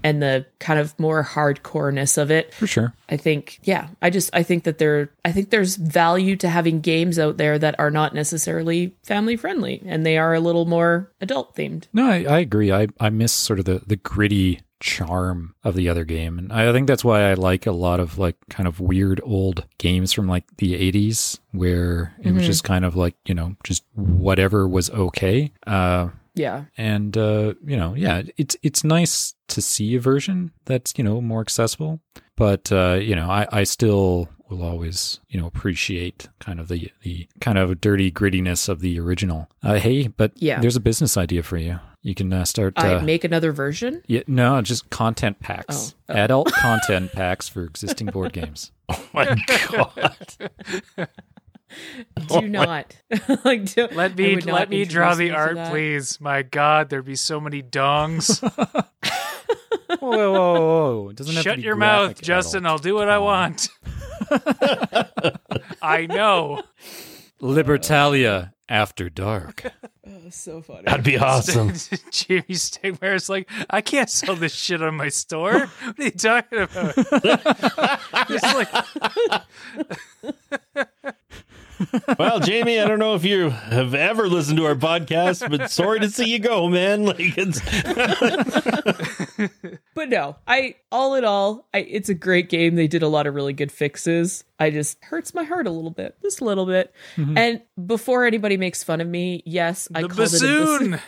and the kind of more hardcoreness of it. For sure. I think, yeah, I just I think that there I think there's value to having games out there that are not necessarily family friendly and they are a little more adult themed. No, I, I agree. I, I miss sort of the, the gritty charm of the other game. And I think that's why I like a lot of like kind of weird old games from like the 80s where it was just kind of like, you know, just whatever was okay. Uh, Yeah. and uh, you know, yeah, it's it's nice to see a version that's you know more accessible, but uh, you know, I, I still will always you know appreciate kind of the the kind of dirty grittiness of the original. Uh, hey, but Yeah. there's a business idea for you. You can uh, start. I Uh, make another version. yeah, no, just content packs, Oh, oh. adult content packs for existing board games. Oh my god! Do not like do, Let me let me draw the art, please. My God, there'd be so many dongs. whoa, whoa, whoa, whoa! It doesn't have to Shut be your mouth, Justin. I'll do what I want. I know. Libertalia after dark. Oh, so funny. That'd be awesome. Jamey Stegmaier's like, I can't sell this shit on my store. What are you talking about? It's like, well, Jamey, I don't know if you have ever listened to our podcast, but sorry to see you go, man. Like it's But no, I all in all, I it's a great game. They did a lot of really good fixes. I just hurts my heart a little bit, just a little bit. Mm-hmm. And before anybody makes fun of me, yes, I the called it a bassoon. bassoon.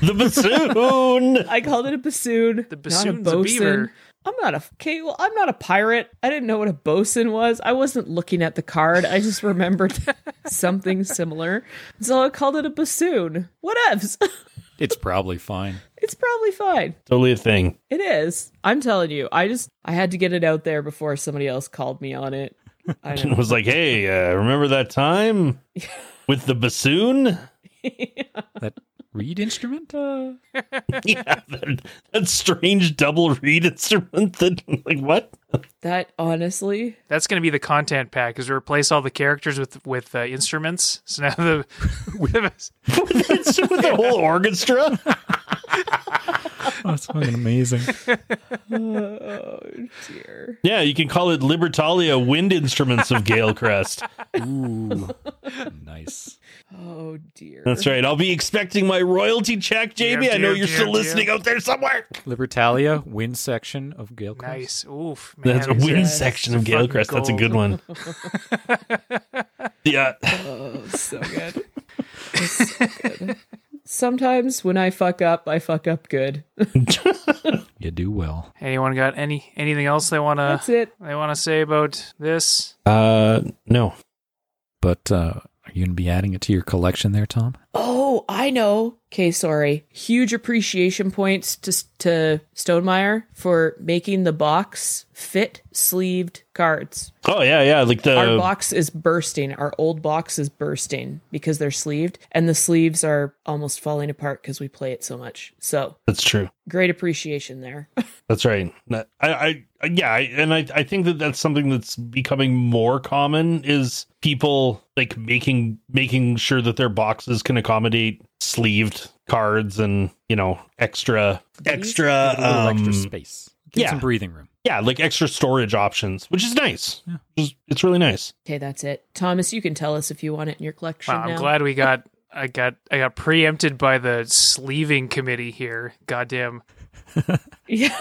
the bassoon. I called it a bassoon. The not bassoon's a bosun. beaver. I'm not a okay. Well, I'm not a pirate. I didn't know what a bosun was. I wasn't looking at the card. I just remembered something similar, so I called it a bassoon. Whatevs. It's probably fine. it's probably fine. Totally a thing. It is. I'm telling you. I just I had to get it out there before somebody else called me on it. I And know. was like, hey, uh, remember that time with the bassoon? That reed instrument? yeah, that, that strange double reed instrument. That like what? That honestly, That's going to be the content pack is to replace all the characters with with uh, instruments. So now the It's with the whole orchestra. That's fucking amazing. oh dear. Yeah, you can call it Libertalia Wind Instruments of Galecrest. Ooh, nice. Oh dear. That's right. I'll be expecting my royalty check, Jamey. Dear, I know dear, you're dear, still dear. listening out there somewhere. Libertalia, wind section of Galecrest. nice. Oof, man. That's a wind are- Yes. section of fucking Galecrest. That's a good one. Yeah. Oh, so good. It's so good. Sometimes when I fuck up, I fuck up good. You do well. Anyone got any anything else they want to That's it. they want to say about this? Uh, no. But uh, are you going to be adding it to your collection there, Tom? Oh, I know. Okay, sorry. Huge appreciation points to to Stonemaier for making the box fit sleeved cards. Oh yeah, yeah. Like the Our box is bursting. Our old box is bursting because they're sleeved, and the sleeves are almost falling apart because we play it so much. So that's true. great appreciation there. That's right. I, I, yeah, I, and I, I think that that's something that's becoming more common is people like making making sure that their boxes can accommodate sleeved cards and you know extra extra A little extra um space. Get yeah. some breathing room. yeah like extra storage options, which is nice. Yeah. It's, it's really nice. okay, that's it. Thomas, you can tell us if you want it in your collection Wow, I'm now. glad we got I got I got preempted by the sleeving committee here. Goddamn. Yeah.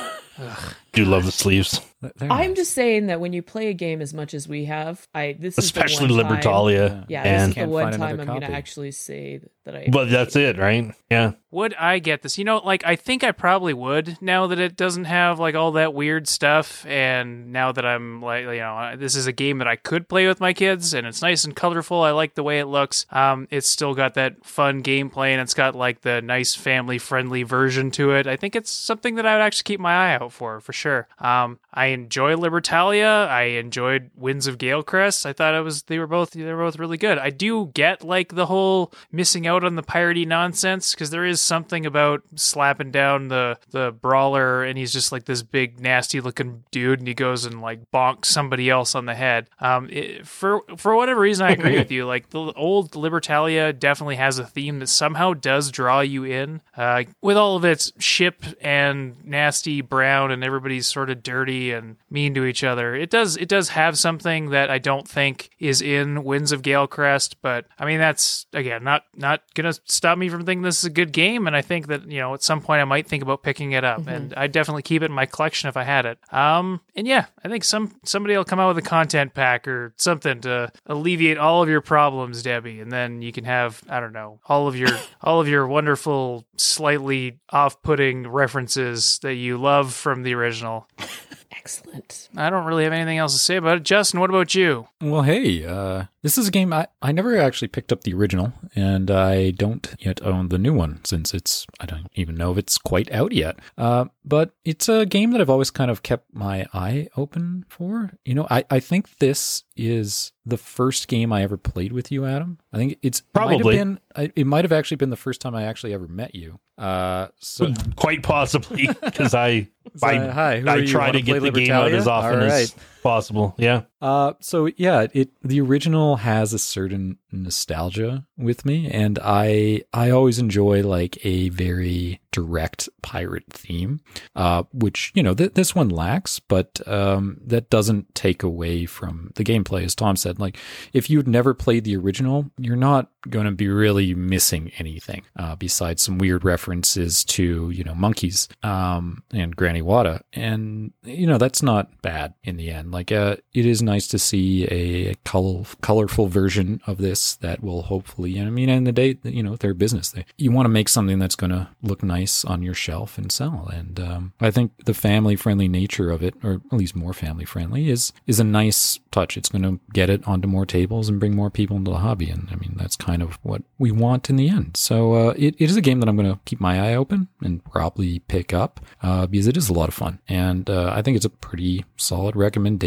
Do love the sleeves, they're I'm nice. just saying that when you play a game as much as we have, I this especially is the one time- Libertalia. Yeah, and this is the one time I'm going to actually say that I. but that's it, right? Yeah. Would I get this? You know, like I think I probably would now that it doesn't have like all that weird stuff, and now that I'm like, you know, this is a game that I could play with my kids, and it's nice and colorful. I like the way it looks. Um, it's still got that fun gameplay, and it's got like the nice family friendly version to it. I think it's something that I would actually keep my eye out for for sure. Um, I enjoy Libertalia. I enjoyed Winds of Galecrest. I thought it was they were both they were both really good. I do get like the whole missing out on the piratey nonsense because there is something about slapping down the the brawler and he's just like this big nasty looking dude and he goes and like bonks somebody else on the head. Um, it, for for whatever reason, I agree with you. Like the old Libertalia definitely has a theme that somehow does draw you in. Uh, with all of its ship and nasty brown and everybody's sort of dirty and mean to each other. It does it does have something that I don't think is in Winds of Galecrest, but I mean that's again not not gonna stop me from thinking this is a good game, and I think that you know at some point I might think about picking it up, and I'd definitely keep it in my collection if I had it. Um, and yeah, I think some somebody will come out with a content pack or something to alleviate all of your problems, Debbie, and then you can have I don't know all of your all of your wonderful, slightly off-putting references that you love from the original. Excellent. I don't really have anything else to say about it. Justin, what about you? Well, hey, uh, this is a game I, I never actually picked up the original, and I don't yet own the new one since it's I don't even know if it's quite out yet. Uh, but it's a game that I've always kind of kept my eye open for. You know, I, I think this is the first game I ever played with you, Adam. I think it's might have Probably. been it might have actually been the first time I actually ever met you. Uh, so Quite possibly because I So, I, hi, I try Wanna get the game out as often All as right. Possible. Yeah. Uh, so yeah, it the original has a certain nostalgia with me, and I I always enjoy like a very direct pirate theme, uh, which you know th- this one lacks, but um, that doesn't take away from the gameplay. As Tom said, like if you'd never played the original, you're not going to be really missing anything uh, besides some weird references to you know monkeys um, and Granny Wata, and you know that's not bad in the end. Like uh, it is nice to see a color, colorful version of this that will hopefully. I mean, in the day, you know, their business. They you want to make something that's going to look nice on your shelf and sell. And um, I think the family friendly nature of it, or at least more family friendly, is is a nice touch. It's going to get it onto more tables and bring more people into the hobby. And I mean, that's kind of what we want in the end. So uh, it, it is a game that I'm going to keep my eye open and probably pick up uh, because it is a lot of fun. And uh, I think it's a pretty solid recommendation.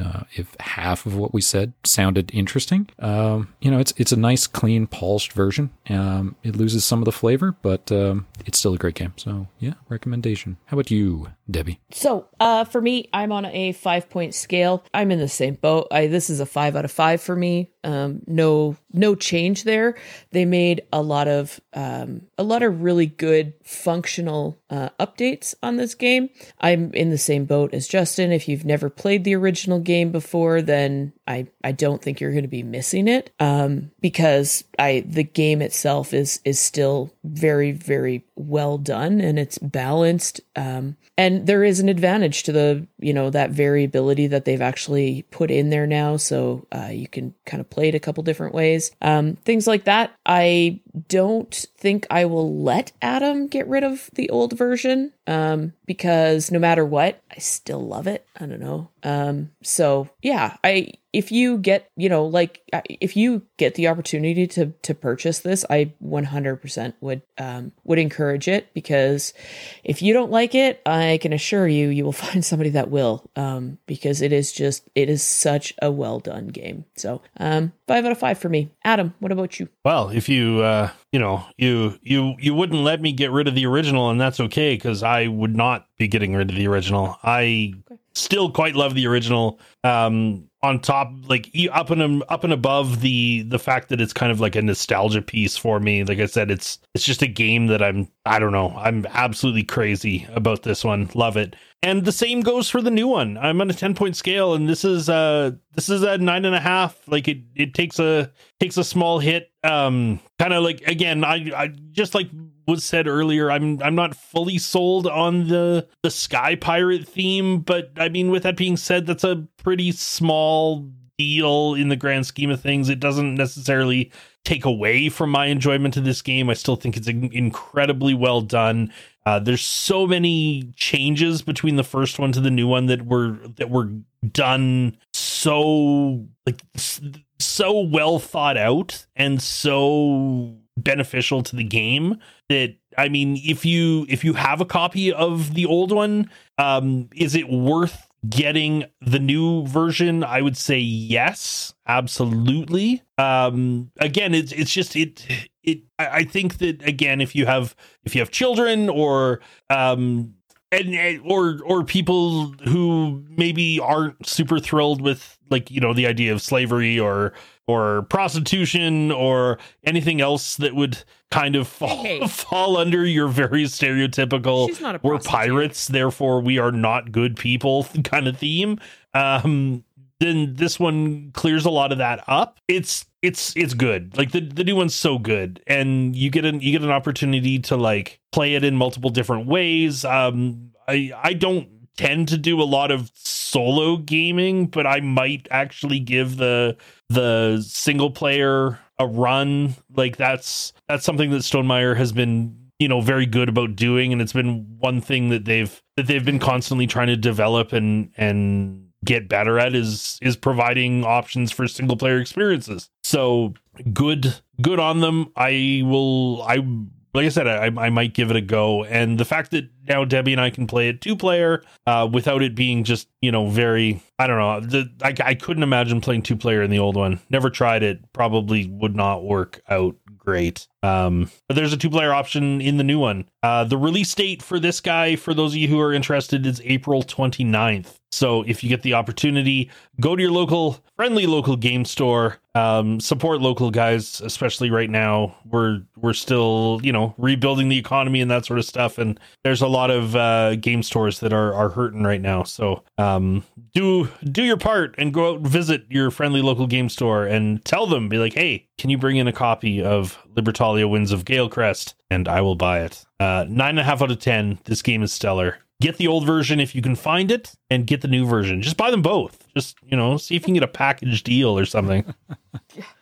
Uh, if half of what we said sounded interesting, um, you know, it's it's a nice, clean, polished version. Um, it loses some of the flavor, but um, it's still a great game. So yeah, recommendation. How about you, Debbie? So, uh, for me, I'm on a five point scale. I'm in the same boat. I, this is a five out of five for me. Um, no, no change there. They made a lot of, um, a lot of really good functional uh, updates on this game. I'm in the same boat as Justin. If you've never played the original game before, then I, I don't think you're going to be missing it. Um, because I, the game itself is, is still very, very well done and it's balanced. Um, and there is an advantage to the you know that variability that they've actually put in there now. So uh, you can kind of play it a couple different ways. Um, things like that i don't think i will let adam get rid of the old version um, because no matter what i still love it. I don't know. Um, so yeah i if you get you know like if you get the opportunity to to purchase this i 100% would um, would encourage it because if you don't like it i can assure you you will find somebody that will um, because it is just it is such a well done game. So um, five out of five for me adam what about you Well, if you uh you know, you you you wouldn't let me get rid of the original and that's okay cuz I would not be getting rid of the original. I still quite love the original. Um on top like up and up and above the the fact that it's kind of like a nostalgia piece for me. Like I said it's it's just a game that I'm I don't know. I'm absolutely crazy about this one. Love it. And the same goes for the new one. I'm on a 10 point scale and this is uh this is a nine and a half. Like it it takes a takes a small hit. Um kind of like again, I I just like was said earlier, I'm I'm not fully sold on the the sky pirate theme, but I mean with that being said, that's a pretty small deal in the grand scheme of things. It doesn't necessarily take away from my enjoyment of this game. I still think it's in- incredibly well done. Uh, there's so many changes between the first one to the new one that were that were done so like so well thought out and so beneficial to the game that I mean if you if you have a copy of the old one um is it worth getting the new version? I would say yes absolutely. Um again it's it's just it it I I think that again if you have if you have children or um and, and or or people who maybe aren't super thrilled with like you know the idea of slavery or or prostitution or anything else that would kind of fall, Hey, fall under your very stereotypical She's not a we're pirates therefore we are not good people kind of theme. Um then this one clears a lot of that up. It's it's it's good. Like the the new one's so good. And you get an you get an opportunity to like play it in multiple different ways. Um i i don't tend to do a lot of solo gaming but i might actually give the the single player a run. Like that's that's something that Stonemaier has been you know very good about doing. And it's been one thing that they've that they've been constantly trying to develop and and get better at is is providing options for single player experiences. So good good on them. I will i like i said i i might give it a go. And the fact that now debbie and i can play it two player uh without it being just you know very i don't know the i, I couldn't imagine playing two player in the old one. Never tried it. Probably would not work out great um but there's a two player option in the new one. Uh the release date for this guy for those of you who are interested is april 29th so if you get the opportunity go to your local friendly local game store. Um support local guys especially right now. We're we're still you know rebuilding the economy and that sort of stuff. And there's a lot of uh game stores that are are hurting right now. So um do do your part and go out and visit your friendly local game store and tell them be like hey can you bring in a copy of libertalia winds of galecrest and i will buy it uh nine and a half out of ten this game is stellar get the old version if you can find it and get the new version just buy them both just you know see if you can get a package deal or something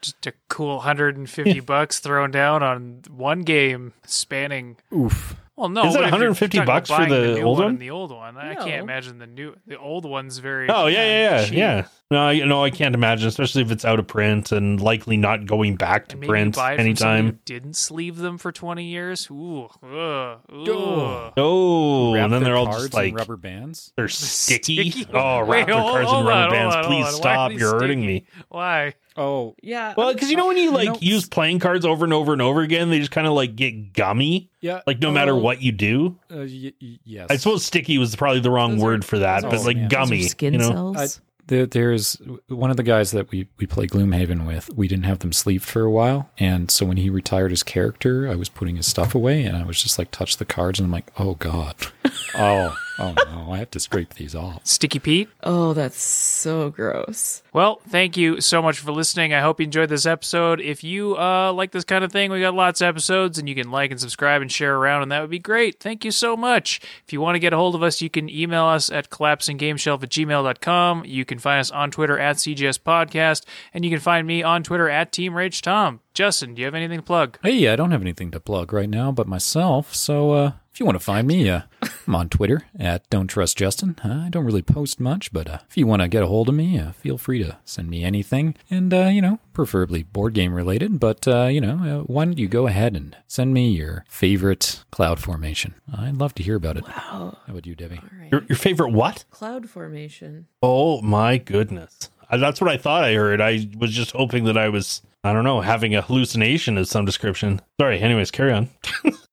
Just a cool 150 bucks thrown down on one game spanning Oof. Well, no, Is it but if you're 150 bucks for buying the old one? one? and The old one. I can't imagine the new. The old one's very. Oh yeah, yeah, yeah, cheap. yeah. No, I, no, I can't imagine, especially if it's out of print and likely not going back to maybe print you buy it from anytime. who didn't sleeve them for 20 years. Ooh, ugh, Oh. ugh. Oh, Wrap and then they're all cards just like rubber bands. they're sticky. Sticky? Oh, Wait, wrap their cards hold in rubber on, bands. on, Please on. Stop. You're hurting me. Why? Oh, Yeah. Well, because you know when you like know- use playing cards over and over and over again, they just kind of like get gummy. yeah. Like no matter oh, what you do. Uh, y- y- yes. I suppose sticky was probably the wrong Those are- word for that, but are- like yeah. Those are gummy. skin you know? cells. There, there's one of the guys that we, we play Gloomhaven with. We didn't have them sleeved for a while, and so when he retired his character, I was putting his stuff away, and I was just like, touch the cards, and I'm like, oh god, oh oh no, I have to scrape these off. Sticky Pete? oh, that's so gross. Well, thank you so much for listening. I hope you enjoyed this episode. If you uh, like this kind of thing, we got lots of episodes, and you can like and subscribe and share around, and that would be great. Thank you so much. If you want to get a hold of us, you can email us at collapsinggameshelf at gmail.com. You can find us on Twitter at CGS Podcast, and you can find me on Twitter at Team Rage Tom. Justin, do you have anything to plug? Hey, I don't have anything to plug right now but myself, so uh, if you want to find me, uh, I'm on Twitter at Don't Trust Justin. I don't really post much, but uh, if you want to get a hold of me, uh, feel free to send me anything, and uh, you know, preferably board game related. But uh, you know, uh, why don't you go ahead and send me your favorite cloud formation? I'd love to hear about it. Oh, How about you, Debbie? all right. Your, your favorite what? Cloud formation. Oh my goodness. Uh, That's what I thought I heard. I was just hoping that I was, I don't know, having a hallucination of some description. Sorry. Anyways, carry on.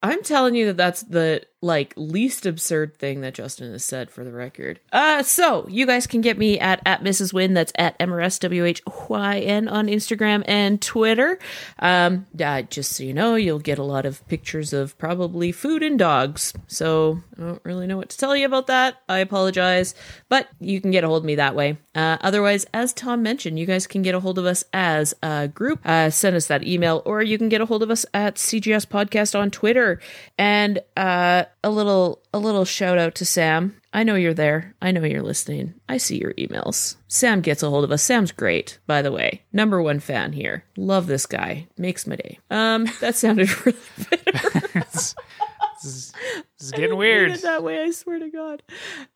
I'm telling you that that's the like least absurd thing that Justin has said for the record. Uh so you guys can get me at at Mrs. Whyn. That's at M R S W H Y N on Instagram and Twitter. Um uh, just so you know, you'll get a lot of pictures of probably food and dogs. So I don't really know what to tell you about that. I apologize. But you can get a hold of me that way. Uh otherwise, as Tom mentioned, you guys can get a hold of us as a group. Uh send us that email or you can get a hold of us at CGS Podcast on Twitter. And uh a little a little shout out to Sam. I know you're there. I know you're listening. I see your emails. Sam gets a hold of us. Sam's great, by the way. Number one fan here. Love this guy. Makes my day. Um, that sounded really bitter. This is, this is I getting didn't weird. mean it that way, I swear to God.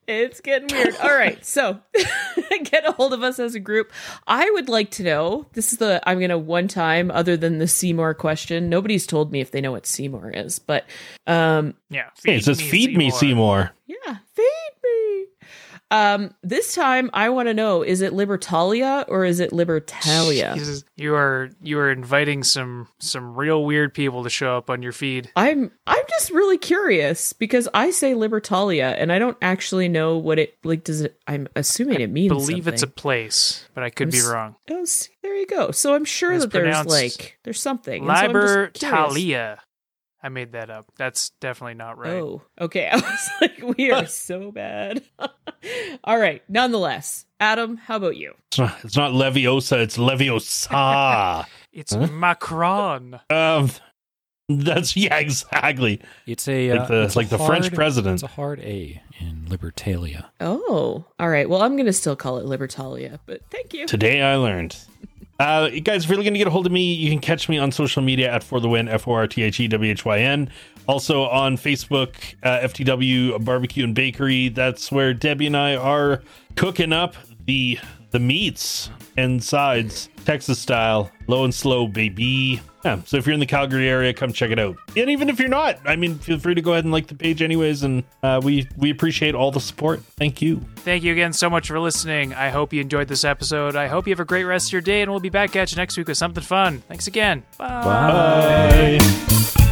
It's getting weird. All right, so get a hold of us as a group. I would like to know. This is the I'm gonna one time, other than the Seymour question. Nobody's told me if they know what Seymour is, but um Yeah. Hey, it says feed me, Seymour. yeah, feed me. Um, this time I want to know: is it Libertalia or is it Libertalia? Jesus, You are you are inviting some some real weird people to show up on your feed. I'm I'm just really curious because I say Libertalia and I don't actually know what it like. Does it? I'm assuming it means. believe it's a place, but I could be I'm s- wrong. Oh, there you go. So I'm sure It's that there's like there's something. And so I'm just curious. Libertalia. I made that up. That's definitely not right. Oh, okay. I was like, we are so bad. All right. Nonetheless, Adam, how about you? It's not, it's not Leviosa, it's Leviosa. It's Huh? Macron. um, that's, yeah, exactly. It's a Like uh, the- it's a like the French president. It's a hard A in Libertalia. Oh, all right. Well, I'm gonna still call it Libertalia, but thank you. Today I learned. Uh, guys, if you're looking to get a hold of me, you can catch me on social media at For the Win, F O R T H E W H Y N. Also on Facebook, uh, FTW Barbecue and Bakery. That's where Debbie and I are cooking up the the meats and sides, Texas style, low and slow, baby. Yeah, so if you're in the Calgary area, come check it out. And even if you're not, I mean, feel free to go ahead and like the page, anyways. And uh, we we appreciate all the support. Thank you. Thank you again so much for listening. I hope you enjoyed this episode. I hope you have a great rest of your day, and we'll be back at you next week with something fun. Thanks again. Bye. Bye.